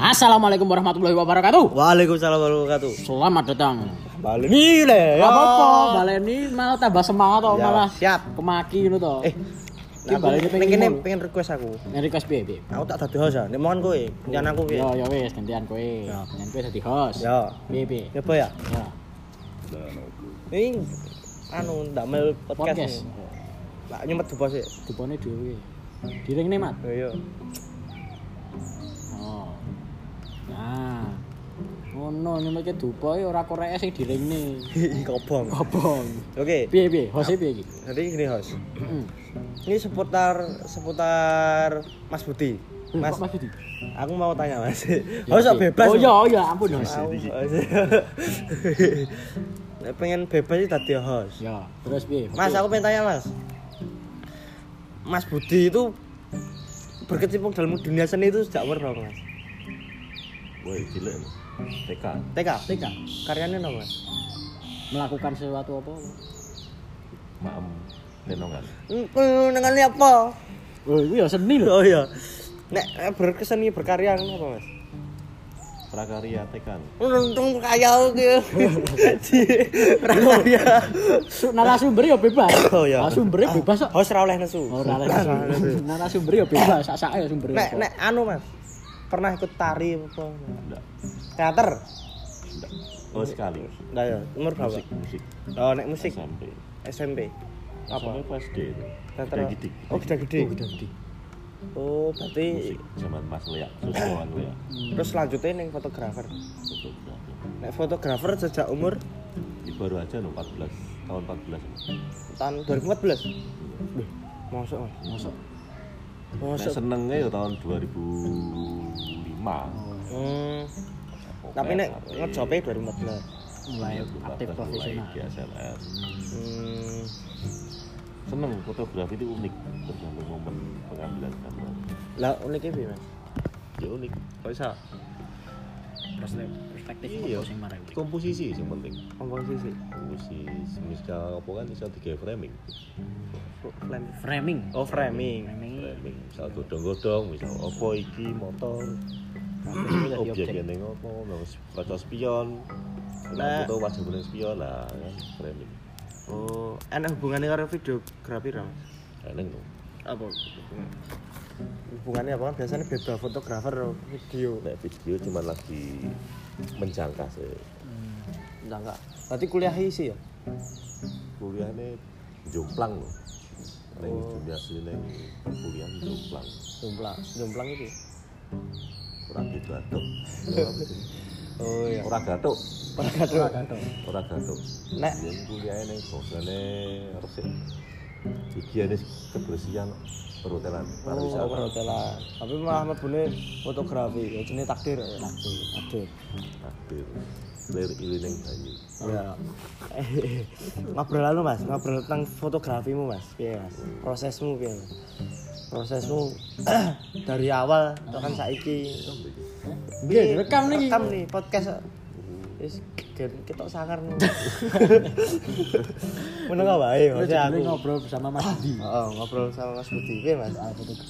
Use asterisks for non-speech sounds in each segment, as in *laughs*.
Assalamualaikum warahmatullahi wabarakatuh. Waalaikumsalam warahmatullahi wabarakatuh. Selamat datang. Balik nih le. Ya apa? Baleni malah tambah semangat toh, Ya, malah siap. kemaki ngono to. Eh, aku baleni pengen pengen pengen request aku. Yang request piye piye? Aku tak dadi host ya. Nek mohon kowe, jangan aku piye. Ya ya wis gantian kowe. Ya. Gantian kowe dadi host. Ya. Piye piye? Coba ya. Ya. Ini anu ndamel podcast. Podcast. Lah nyempet dupa sih. Dupone dhewe. Diringne mat. Yo yo. Oh. Nah. Ngono nyemeke dupa ya ora koreke sing diringne. *laughs* Kobong. Kobong. Oke. Piye piye? Hose piye iki? Jadi gini host. Heeh. Ini seputar seputar Mas Budi. Mas, Mas Budi. aku mau tanya Mas. Ya, *laughs* Host piye? bebas. Oh iya iya ampun. *laughs* Nek pengen bebas sih tadi host. Ya, terus piye? Mas, aku pengen tanya Mas. Mas Budi itu berkecimpung dalam dunia seni itu sejak umur berapa Mas? Woi, cilik. TK. TK. TK Karyanya apa melakukan sesuatu apa? Maem lenongan. Hmm, dengan apa? Oh, itu ya seni loh. Oh iya. Nek eh, berkeseni berkarya apa Mas? Prakarya tekan. Untung kaya gitu. *laughs* Prakarya. Su- Narasumber ya bebas. *coughs* Oh, iya. Narasumbernya bebas kok. Host ra oleh nesu. Ora oleh narasumber ya bebas, sak-sak ya sumber. Nek nek anu Mas. Pernah ikut tari apa? Enggak. Teater? Enggak. Oh, sekali. Enggak ya. Umur berapa? Musik, musik. Oh, nek musik SMP. SMP. Apa? Sampai SD itu. Teater. Gede gidik. Oh, gede-gede. Oh, gede-gede. Oh, berarti Musik zaman Mas Lea, Susuan Lea. terus selanjutnya ning fotografer. Fotografi. Nek fotografer sejak umur Ini baru aja no 14 tahun 14. tahun 2014. Duh, masuk Mas. Masuk. Nek Masuk. senengnya ya tahun 2005. Hmm. Tapi nek ngejope 2014. Mulai aktif profesional. Di SLS. Hmm. Seneng fotografi itu unik tergantung momen pengambilan gambar. Lah uniknya piye, Mas? Ya unik. Kok bisa Perspektif Iya. apa sing marang. Komposisi sih penting. komposisi? Komposisi misal apa kan bisa tiga framing. Flame. Framing. Oh, framing. Framing. Framing misal godong-godong, misal apa iki motor, objek yang apa, nang kaca spion. Nah. Nah, foto wajah bening spion lah kan framing. Oh, enak hubungannya karo videografi ra, Mas? Eneng no. Apa? Hubungannya apa kan biasanya beda fotografer video. Nek video cuma lagi menjangka sih. Enggak enggak. Berarti kuliah isi ya? Kuliahnya jomplang loh. Neng dunia sini neng perkuliahan jomplang. Jomplang, jomplang itu. Orang gitu aduk. *laughs* Oh iya. Orang gatuk. Ora gaduh. Orang gatuk. Nek kuliahnya neng bosane resik. Bagiannya kebersihan perhotelan Oh, pariwisata. perhotelan. Tapi malah mebune fotografi. Ya jenenge takdir. ya. Takdir. Takdir. Lir ilining banyu. Ya. *laughs* ngobrol lalu Mas, ngobrol tentang fotografimu Mas. Piye Mas? Prosesmu piye? Prosesmu *clears throat* dari awal tekan saiki. Nggih, direkam niki. Rekam nih podcast. Wis gen ketok sangar nih. *laughs* Meneng wae ya jadi aku. ngobrol bersama Mas Budi. Oh, ngobrol sama Mas Budi piye Mas?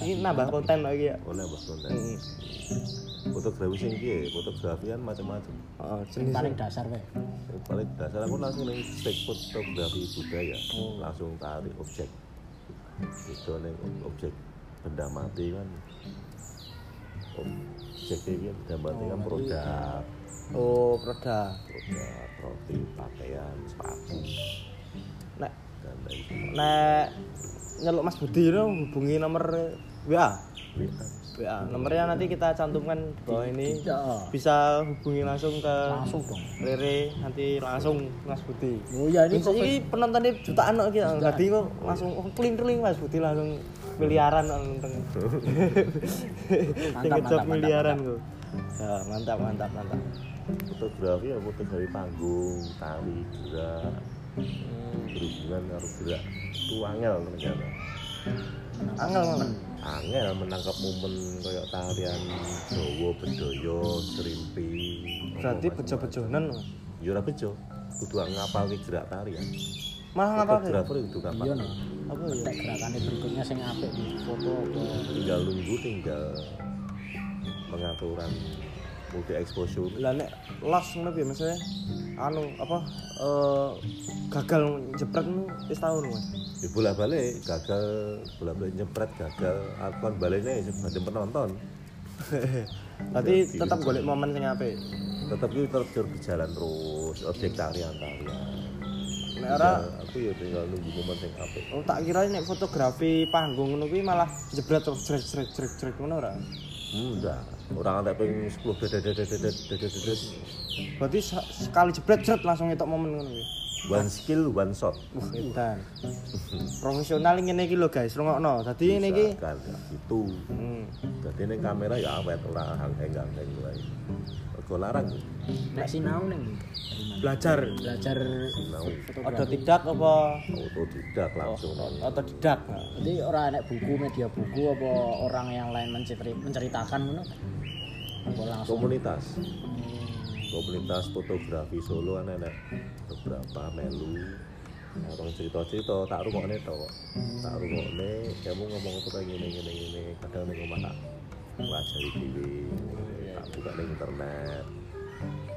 Ini nambah konten lagi ya. Oleh bos konten. Heeh. Fotografi sing piye? Fotografi kan macam-macam. Oh, Sing jenis paling dasar wae. Paling dasar aku langsung neng stick fotografi budaya. Langsung tarik objek. Itu neng objek benda mati kan. Objek ini benda mati kan produk. Oh, produk. Produk, roti, pakaian, sepatu, Nek nek nyeluk Mas Budi itu hubungi nomor WA. WA. Nomornya nanti kita cantumkan di bawah ini. Bisa hubungi langsung ke Langsung dong. Rere nanti langsung Mas Budi. Oh iya ini kok ini penontonnya jutaan kok gitu. Tadi kok langsung oh, keling-keling Mas Budi langsung miliaran nonton. Mantap, mantap, miliaran kok. Ya, mantap mantap mantap. Fotografi ya fotografi panggung, tari, gerak, Hmm. berhubungan harus gerak. Itu angel ternyata. Angel mana? angel menangkap momen kayak tarian Jawa, Bedoyo, Serimpi. Berarti bejo-bejonan. Mas. Ya ora bejo. Kudu ngapalke gerak tarian. Malah apa sih? Fotografer itu ngapal. Iya no. Apa ya? Gerakannya berikutnya sing apik di foto apa. Tinggal nunggu tinggal pengaturan multi exposure Lah nek loss ngono piye maksudnya? Anu apa eh gagal jepret ngono wis ngono, Mas. di bola balik gagal bola balik nyepret gagal akon baliknya ya sebagai penonton *laughs* Berarti tetap golek momen sing apik. tetap itu terjun berjalan terus objek tarian tarian Nek ora aku ya tinggal nunggu momen yang apik Oh, tak kira nek fotografi panggung ngono kuwi malah jebret terus jrek jrek jrek jrek ngono ora. Enggak. Orang ada pengen 10 dedet. Berarti sekali jebret jret langsung ngetok momen ngono kuwi. One skill, one shot. Wah, edan. Profesional ngene iki lho guys, rungokno. Dadi ngene iki Kan itu. hmm. Jadi ini kamera ya awet orang hang hang hang wae. Mergo larang Nek sinau ning belajar belajar sinau otodidak apa otodidak langsung nang otodidak. Jadi orang enek buku media buku apa orang yang lain menceri- menceritakan ngono? Langsung? komunitas. Komunitas fotografi Solo kan enek beberapa melu. Orang cerita-cerita tak rungokne kok. Tak rungokne kamu ngomong apa kayak gini gini gini. Kadang ning omah tak pelajari dhewe. Tak buka ning internet.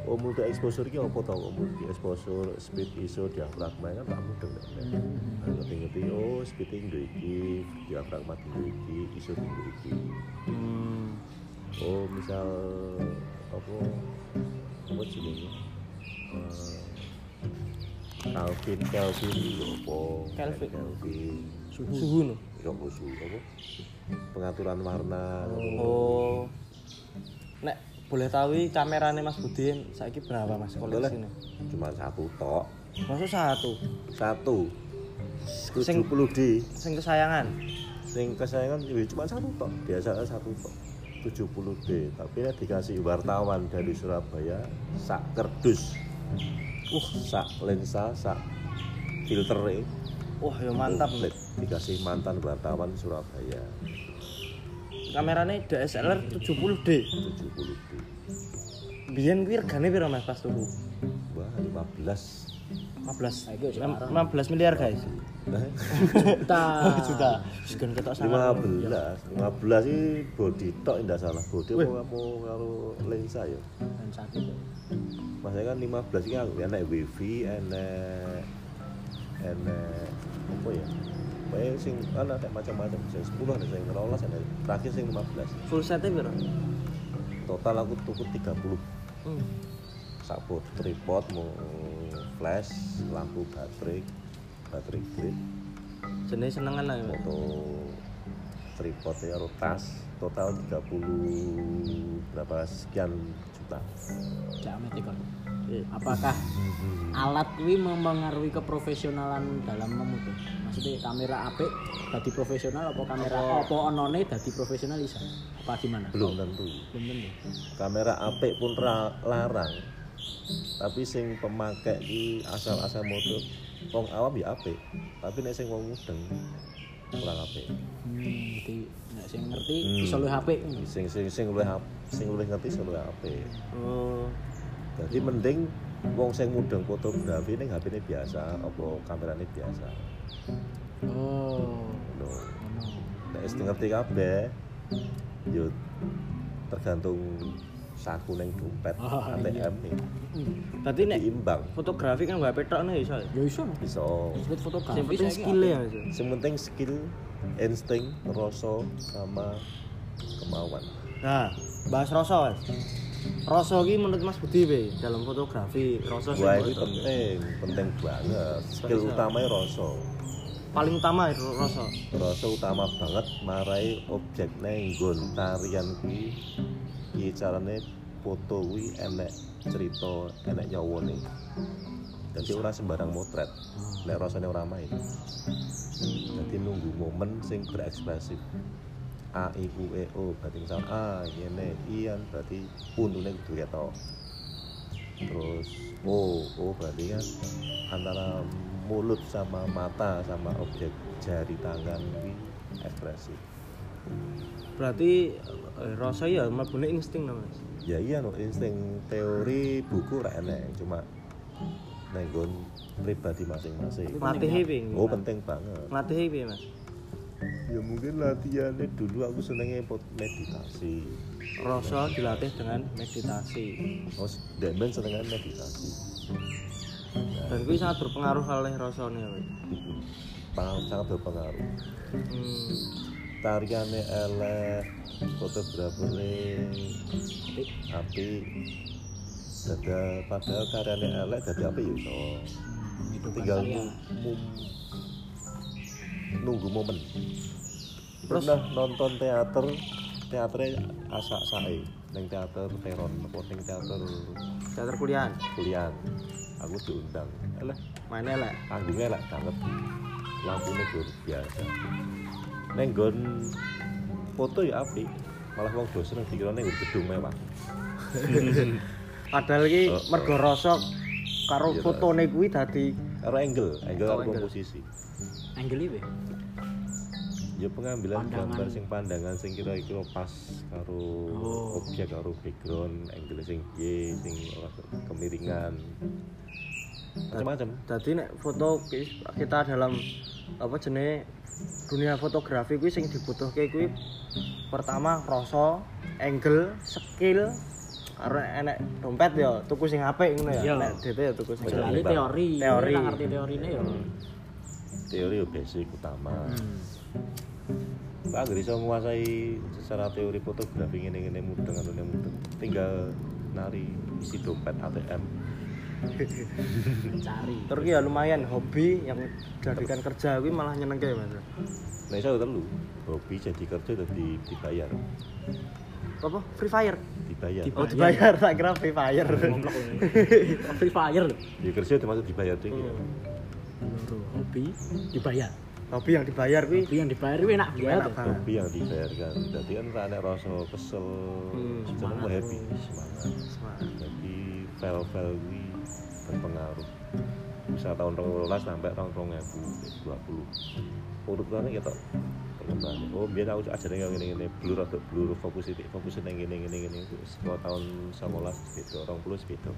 Oh multi exposure ki apa tau multi exposure speed ISO diafragma. Kan tak mudeng nek Nah, ngerti-ngerti oh speed tinggi iki diafragma tinggi iki ISO tinggi iki. Hmm. Oh misal apa? Apa jenenge? Eh, Calvin Kelvin lho apa? Kelvin. Kelvin Suhu. No. ya apa su apa? Pengaturan warna. Oh. Nek boleh tahu kamerane Mas Budin saiki berapa Mas boleh koleksine? cuma satu tok. Masuk satu. satu. Sing- 70 D Sing kesayangan. sing kesayangan ya cuma satu tok. Biasanya satu tok 70 D. Tapi nek dikasih wartawan dari Surabaya sak kerdus. Uh sak lensa sak filter Wah, ya mantap. komplit dikasih mantan wartawan Surabaya. Kamerane DSLR 70D. 70 D. Biyen kuwi regane piro Mas? Pas tuku? wah 15 15 Ayo, Lem- 15 miliar guys. nah, *laughs* juta. Wis gen ketok sangat. 15 15 sih body tok indah salah body apa kamu karo lensa ya dan satu tuh. Maksudnya kan 15 ini aku enak wifi, enak enak apa ya? Pokoknya sing kan ada macam-macam, sing 10 ada sing 12 ada terakhir sing 15. Full setnya piro? Total aku tuku 30. Hmm. Sapu tripod mau flash, lampu baterai, baterai grip, Jenenge senengan lah ya. Foto tripod ya karo tas, total 30 berapa sekian juta. Kon. Iya. Apakah alat ini mempengaruhi keprofesionalan dalam memutu? Maksudnya kamera apik dadi profesional apa kamera apa onone dadi profesional bisa? Apa gimana? Belum tentu. Belum tentu. kamera apik pun ra- larang tapi sing pemakai ki asal-asal motor wong awam ya apik tapi nek sing wong mudeng kurang apik Hmm, jadi nek sing ngerti Hmm. iso luwih apik. sing sing sing luwih sing luwih ngerti sing luwih apik Oh. jadi mending wong sing mudeng fotografi ning HP-ne biasa apa kamerane biasa Oh. Ngono. nek wis ngerti kabeh yo tergantung saku ning dompet Oh, ATM nih Berarti nek diimbang fotografi kan gak petok nih iso. ya? Ya iso no. bisa Disebut fotografi. Yang penting skill ya yang penting skill insting rasa sama kemauan Nah, bahas rasa Mas. Rasa ki menurut Mas Budi be dalam fotografi, rasa sing wah ini penting penting banget skill utamanya rasa paling utama itu rasa. rasa utama banget marai objek nenggon tarian ki ki carane foto kuwi enek cerita enek nyawone jadi ora sembarang motret nek rasane ora main. Jadi nunggu momen sing berekspresif. A I U E O berarti misal A ngene I kan berarti untune kudu ketok terus O O berarti kan antara mulut sama mata sama objek jari tangan ini ekspresif Berarti eh, rasa ya mlebune insting nah, Mas. ya iya no insting teori buku ra enek cuma nenggon pribadi masing-masing. Latih piye? oh penting banget. Latih piye Mas? ya mungkin latihannya dulu aku senengnya pot meditasi. Rasa dilatih dengan meditasi. Oh demen senengnya meditasi. Dan kuwi sangat berpengaruh oleh Pang- sangat berpengaruh. Hmm. Tariannya elek fotografernya api dada padahal karyanya elek dadi api ya iso. Tinggal mum- nunggu momen. Terus- pernah nonton teater teaternya asak sae neng teater teron apa neng teater teater kuliah? kuliah. Aku diundang. Eleh mainnya lah panggungnya elek banget. Lampunya biasa neng gon foto ya api malah wong dosen yang dikiranya gur gedung mewah *laughs* padahal iki Oh, oh. mergo rasa karo Iya, fotone kuwi dadi karo angle angle karo komposisi Angle iki. ya pengambilan Pandangan. gambar sing pandangan sing kira-kira pas karo Oh. objek karo background angle sing piye sing kemiringan macam-macam dadi nek foto ki- kita dalam apa jenenge dunia fotografi kuwi sing dibutuhke kuwi pertama rasa angle skill karo enek dompet ya tuku sing apik ngono Iya. ya nek DT ya tuku sing apik. teori. Teori. Ora ngerti teorine ya. teori ya basic utama Hmm. Pak Anggir iso menguasai secara teori fotografi ngene-ngene mudeng anu ngene mudeng tinggal nari isi dompet ATM Cari. Terus ya lumayan hobi yang jadikan kerja kuwi malah nyenengke Mas. nah iso telu hobi jadi kerja jadi dibayar Apa? Free Fire. dibayar Dibayar. Oh, dibayar tak kira Free Fire. *laughs* Free Fire lho. ya kerja termasuk dibayar tinggi Loro. Hobi dibayar. Hobi yang dibayar kuwi Hobi yang dibayar itu enak banget. enak banget. hobi yang dibayarkan jadi kan ra nek rasa kesel Hmm, semangat. happy semangat Semangat. jadi file-file ini berpengaruh. Bisa tahun 2012 sampai tahun 2020 urutannya kita perkembangan oh biar aku ajarin yang gini gini blur atau blur fokus itu fokus yang gini gini gini setelah tahun 19 gitu orang puluh gitu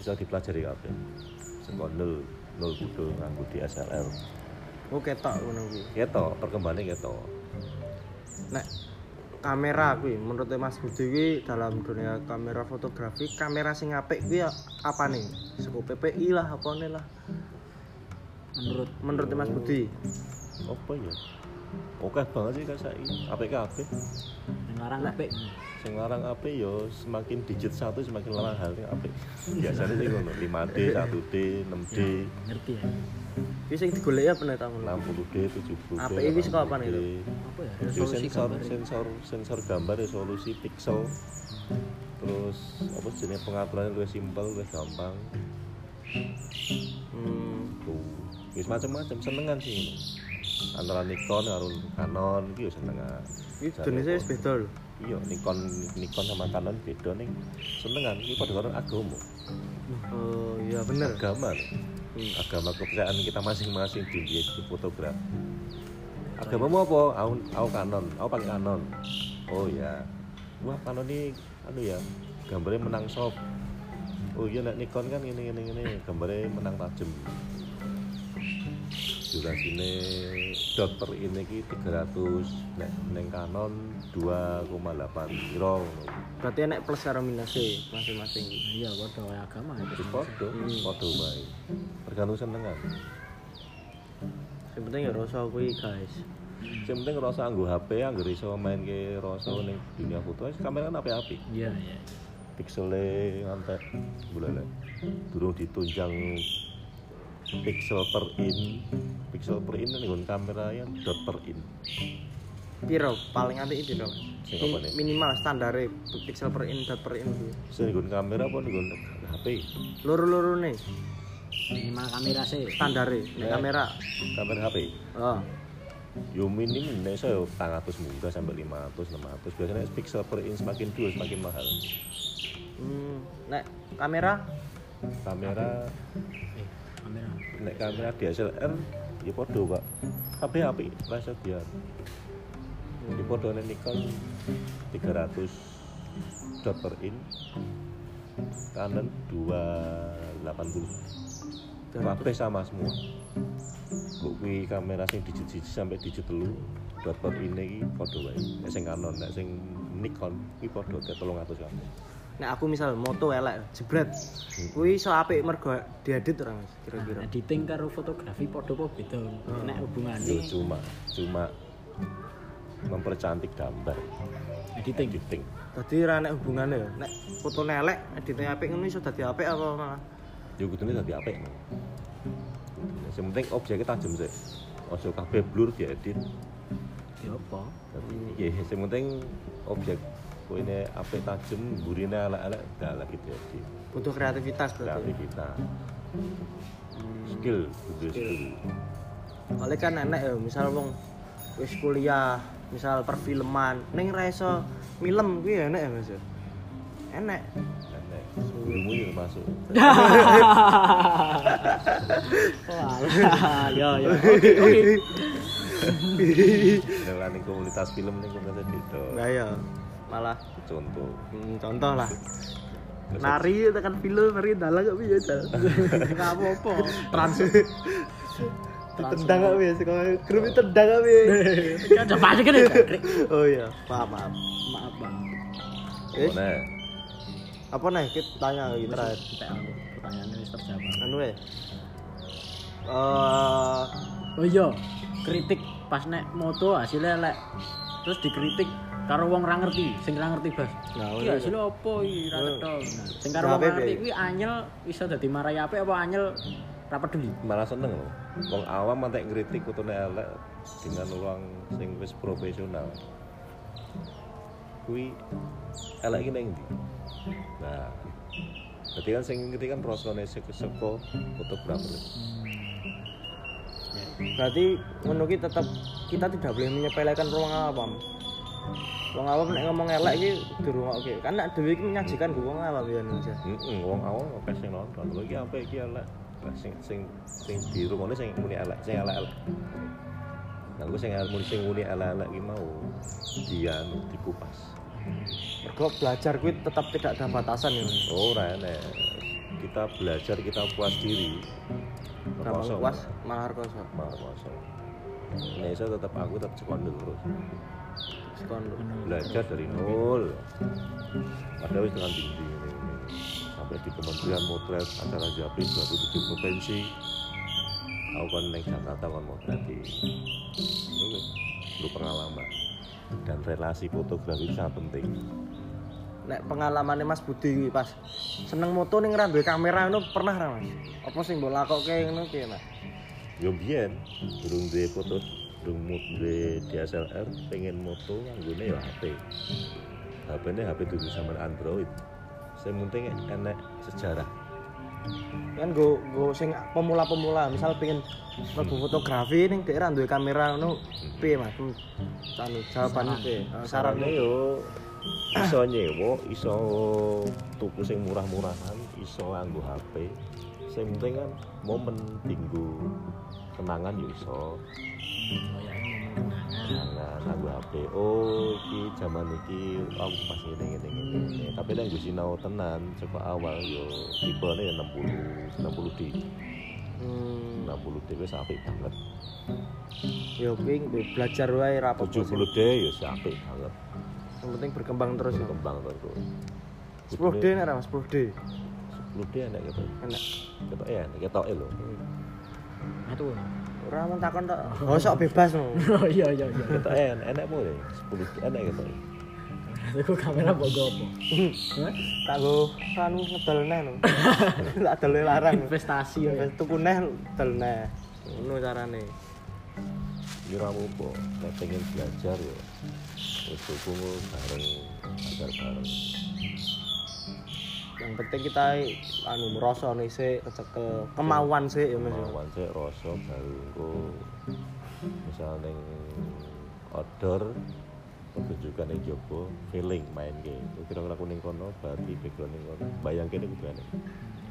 bisa dipelajari apa sekolah nol nol kudu nganggu di SLL Oh, ketok ngono kuwi. gitu perkembangannya gitu Nek kamera kuwi menurut Mas Budi kuwi dalam dunia kamera fotografi kamera sing apik kuwi apa nih? Seko PPI lah apa nih lah. Menurut Menurut Mas Budi. apa ya oke banget sih kak saya apik kabeh yang larang apik. sing larang apik yo semakin digit satu semakin larang hal yang apik biasanya sih ngono 5D 1D 6D Ngerti ya. Kuwi sing digoleki apa nih tamu? 60D 70D Apik iki saka apa nih, 80D. Apa ya? Resolusi sensor gambar. sensor sensor gambar resolusi pixel terus apa jenis pengaturannya lebih simpel lebih gampang Hmm. tuh wis macam-macam senengan sih ini. antara Nikon karo Canon iki yo senengan Iki jenisnya wis beda lho. iya Nikon Nikon sama Canon beda nih senengan ini pada karo agama Oh, iya bener. agama nih. Hmm. agama kepercayaan kita masing-masing di di di fotografi. Agamamu apa? Aku aku Canon aku pakai Canon oh ya wah Canon ini anu ya gambarnya menang sop oh iya nek Nikon kan ini ini ini. Gambarnya menang tajam durasinya dot per ini ki 300 nek neng Canon 2,8 kilo Berarti enek plus karo minusnya masing-masing. Iya, padha wae agama ya. Wis podo podo bae tergantung senengan Yang penting ya rasa kuwi guys. yang penting rasa anggo HP anggo iso main ke rasa ning dunia foto kamera kan apik-apik Iya, iya. piksele ngantek bulele durung ditunjang pixel per in pixel per in ning kamera yang dot per in Piro paling Min- apa nih? minimal standar pixel per in dot per in kuwi. sing ning kamera apa ning HP Loro-loro nih Minimal kamera sih. standar nih Ya. kamera. kamera HP Oh. yo minim nek yo 400 munggah sampai 500 600 biasanya pixel per in semakin dua semakin mahal Hmm, nek kamera Eh, kamera. Nek kamera DSLR ya podo pak. HP HP rasa biar di podo nek Nikon 300 dot per in. Canon 280 kabeh sama semua. Kuwi kamera sing dijut siji sampai dijut telu dot dot ini iki padha wae. Nek sing Canon nek sing Nikon iki ke 300 kabeh nek aku misal moto elek jebret. Kuwi iso apik mergo diedit ora Mas? Kira-kira. Editing karo fotografi padha apa beda? Nek yo hubungane cuma cuma mempercantik gambar. Editing? Editing. Dadi ora nek hubungane ya nek fotone elek editing apik ngono iso dadi apik apa malah? Yo kudune dadi apik. Sing penting objeknya tajam sih ojo kabeh blur diedit. Ya apa? Tapi iya, sing penting objek ini apik tajam, burine elek-elek gak lagi diedit. butuh kreativitas berarti Kreativitas. Skill, butuh skill. oleh kan enek ya misal wong wis kuliah misal perfilman ning ra iso film kuwi enek ya Mas ya? enek Enek. Gurumu ya masuk. *laughs* Wah, ya ya. Oke, oke. Komunitas film ning komunitas beda. Lah ya malah Contoh. hmm, contoh lah nari tekan film mari dalang kok piye Jal? *laughs* Enggak apa-apa. Trans kok piye sekolah grup ditendang kok piye kan ada pasti kan ya. Oh iya paham paham Maaf, Bang. Mana? apa nih kita tanya lagi terakhir Kita pertanyaannya wis terjawab. anu ya eh Oh iya, kritik pas nek moto hasilnya elek. Terus dikritik karo wong ra ngerti, sing ra ngerti bas. Iki iya. hasilnya apa iki ra. Nah, Sing karo wong ngerti kuwi anyel iso dadi marahi apik apa anyel ra peduli. Malah seneng loh. Wong awam mantek ngritik kutune elek dengan orang sing wis profesional. Kuwi elek iki ning ndi? Nah, Berarti kan sing ngerti kan rasane seko seko fotografer. berarti menurut kita tetap kita tidak boleh menyepelekan ruang awam ruang awam nek ngomong elek iki durung oke kan nek dhewe iki menyajikan gue wong awam ya Heeh, wong awam akeh sing nonton. Lho iki apa iki elek? Lah sing sing sing di rumahne sing muni elek, sing elek-elek. Nah, gue sing muni sing muni elek-elek iki mau dia dikupas. mergo belajar kuwi tetap tidak ada batasan ya Ora enek. Kita belajar, kita puas diri. Kosong. puas malah rekoso Malah kosong. Nah, iso tetap aku tetap sekondel terus. Belajar dari nol. Padahal wis dengan tinggi. Sampai di Kementerian Motret acara Japri 27 provinsi. Aku kan naik Jakarta kan motret di itu wis berpengalaman dan relasi fotografi itu sangat penting. nek pengalamannya Mas Budi pas seneng moto ning ra kamera ngono pernah ra Mas apa sing mbok lakoke ngono ki Mas yo biyen durung duwe foto mood duwe DSLR pengen moto anggone ya HP HP ini HP tujuh sama Android. Saya penting enek sejarah. Kan go go sing pemula-pemula misal pengen mlebu fotografi ning daerah duwe kamera ngono piye Mas? Hmm, anu jawaban piye? saran sarannya? yo iso nyewa iso tuku sing murah-murahan iso nganggo HP sing penting kan momen tinggu kenangan yo iso. Oh ya, ngomong kenangan. jangan nganggo HP oh iki zaman iki aku pas ngene ngene ngene tapi nek gue sinau tenan saka awal yo tipene ya 60 60 D. Hmm. 60 D wis apik banget. Yo kuwi belajar wae ra apa 70 D yo apik banget. Yang penting berkembang terus ya berkembang terus 10 D nek ra Mas? 10 D? 10 D enak gitu enak ketok ya ketok lho Nah tuh. ora mau takon tok *laughs* oh sok bebas no *laughs* Oh iya iya iya. ketok en enak boleh 10 D enak gitu *laughs* Aku kamera mbok go apa? Hah? kanggo anu ngedol neh no tak dole larang Investasi ya. Wis tuku neh dol neh ngono carane ini ramu apa nek pengen belajar ya wis tuku bareng belajar bareng yang penting kita anu merasa nih sih. Kecekel kemauan sih ya mas. Kemauan sih rasa baru engko misal ning outdoor pertunjukan yang jopo feeling main game. Kira-kira kuning kono berarti background ning kono. Bayang kene kudu enek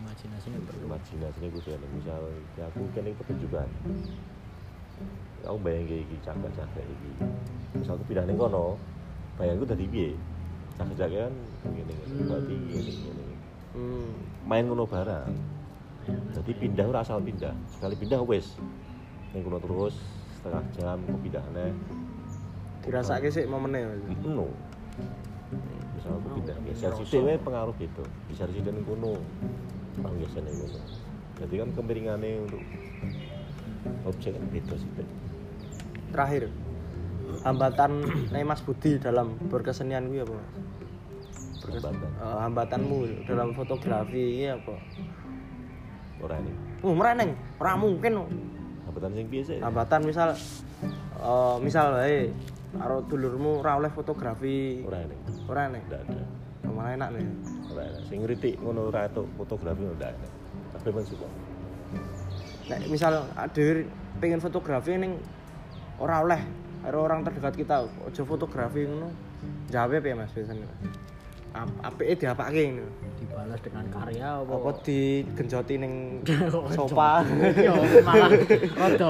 Imajinasinya perlu. imajinasinya kudu enek misal ya aku kene pertunjukan. Aku bayang kayak iki cakak-cakak iki. Misal aku pindah ning kono bayangku tadi piye? Cakak-cakak kan ngene ngene berarti ngene ngene hmm. main ngono barang. Jadi pindah ora asal pindah. Sekali pindah wes ning kono terus setengah jam kok pindah dirasake sih momennya no misal aku pindah. Geser sithik wae pengaruh gitu. Geser sithik ning kono. Orang geser ning kono jadi kan kemiringannya untuk objek kan beda sithik. Terakhir hambatan Mas Budi dalam berkesenian gue apa Mas? Hambatan. Eh, hambatanmu dalam fotografi ini apa? Ora ini oh mereneng ora mungkin. Hambatan sing biasa ya? Hambatan misal eh, misal wae karo dulurmu ora oleh fotografi. Ora ini ora nih ndak ada. Malah enak nih. Ora ada sing ngritik ngono ora itu fotografi ndak ada tapi men suka. Nek misal ada pengen fotografi ning ora oleh. Orang terdekat kita aja fotografi ngono jawab ya Mas biasanya apike diapake ngono. Dibalas dengan karya apa? Apa digenjoti ning *laughs* sofa? Yo, malah. Rada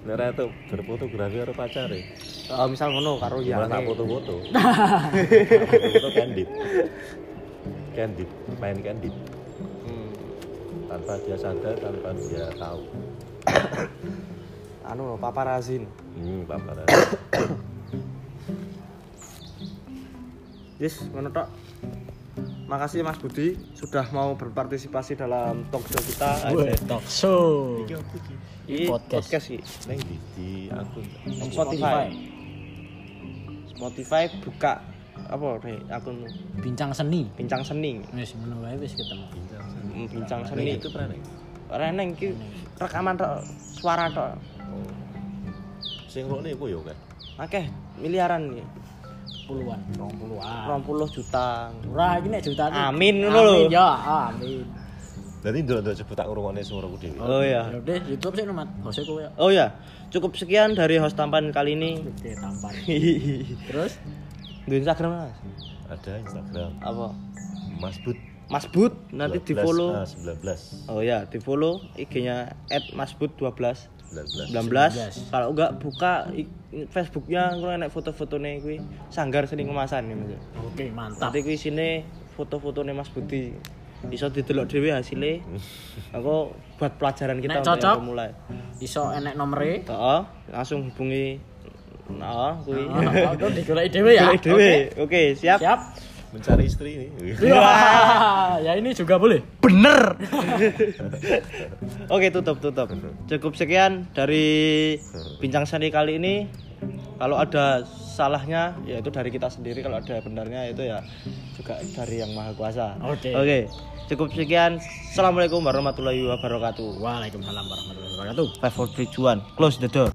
nek ora itu berfotografi karo pacare. Eh, misal ngono karo ya malah tak foto-foto. *laughs* Foto candid. Candid main candid. Hmm. tanpa dia sadar tanpa dia tahu. *coughs* Anu paparazzi. Hmm paparan *coughs* yes menutup. makasih Mas Budi sudah mau berpartisipasi dalam talk show kita. Wih, talk show. Ini podcast. podcast sih. Di, di akun. Spotify. Spotify. Buka apa nih akun. Bincang seni. Bincang seni. Wis ngono wae wis ketemu. Bincang seni. Hmm, bincang seni. Itu pernah preneng ki rekaman tok suara tok. Oh. Sing rokne iku ya, yo kan akeh miliaran nih. 20-an. 20-an. 20 juta. Murah iki nek juta. Amin ngono lho. Amin ya, amin. Jadi dulu dulu sebut tak semua aku dewi Oh iya. Ya udah YouTube sik nomat hose kowe. Ya? Oh iya. Cukup sekian dari host tampan kali ini. Oke, tampan. *laughs* Terus di Instagram Mas. Ada Instagram. Apa? Mas Bud. Mas Bud nanti di follow. Ah, 19. Oh ya, di follow IG-nya @masbud12. 19 19. Kalau enggak buka Facebooknya ngono enek foto-fotone kuwi sanggar seni kemasan ya Mas. Oke, mantap. Nanti kuwi sini foto-fotone Mas Budi. Iso didelok dhewe hasilnya. *laughs* Aku buat pelajaran kita Nek untuk cocok. pemula. Iso enek nomere. Heeh, langsung hubungi Nah, kuwi. *laughs* Digoleki dhewe ya. Dhewe. Oke, siap. Siap. Mencari istri ini. Wah, ya ini juga boleh. Bener. Oke, tutup, tutup. Cukup sekian dari bincang seni kali ini. Kalau ada salahnya, ya itu dari kita sendiri. Kalau ada benarnya, itu ya juga dari yang maha kuasa. Oke. Oke, cukup sekian. Assalamualaikum warahmatullahi wabarakatuh. Waalaikumsalam warahmatullahi wabarakatuh. Five, four, three, two, one. Close the door.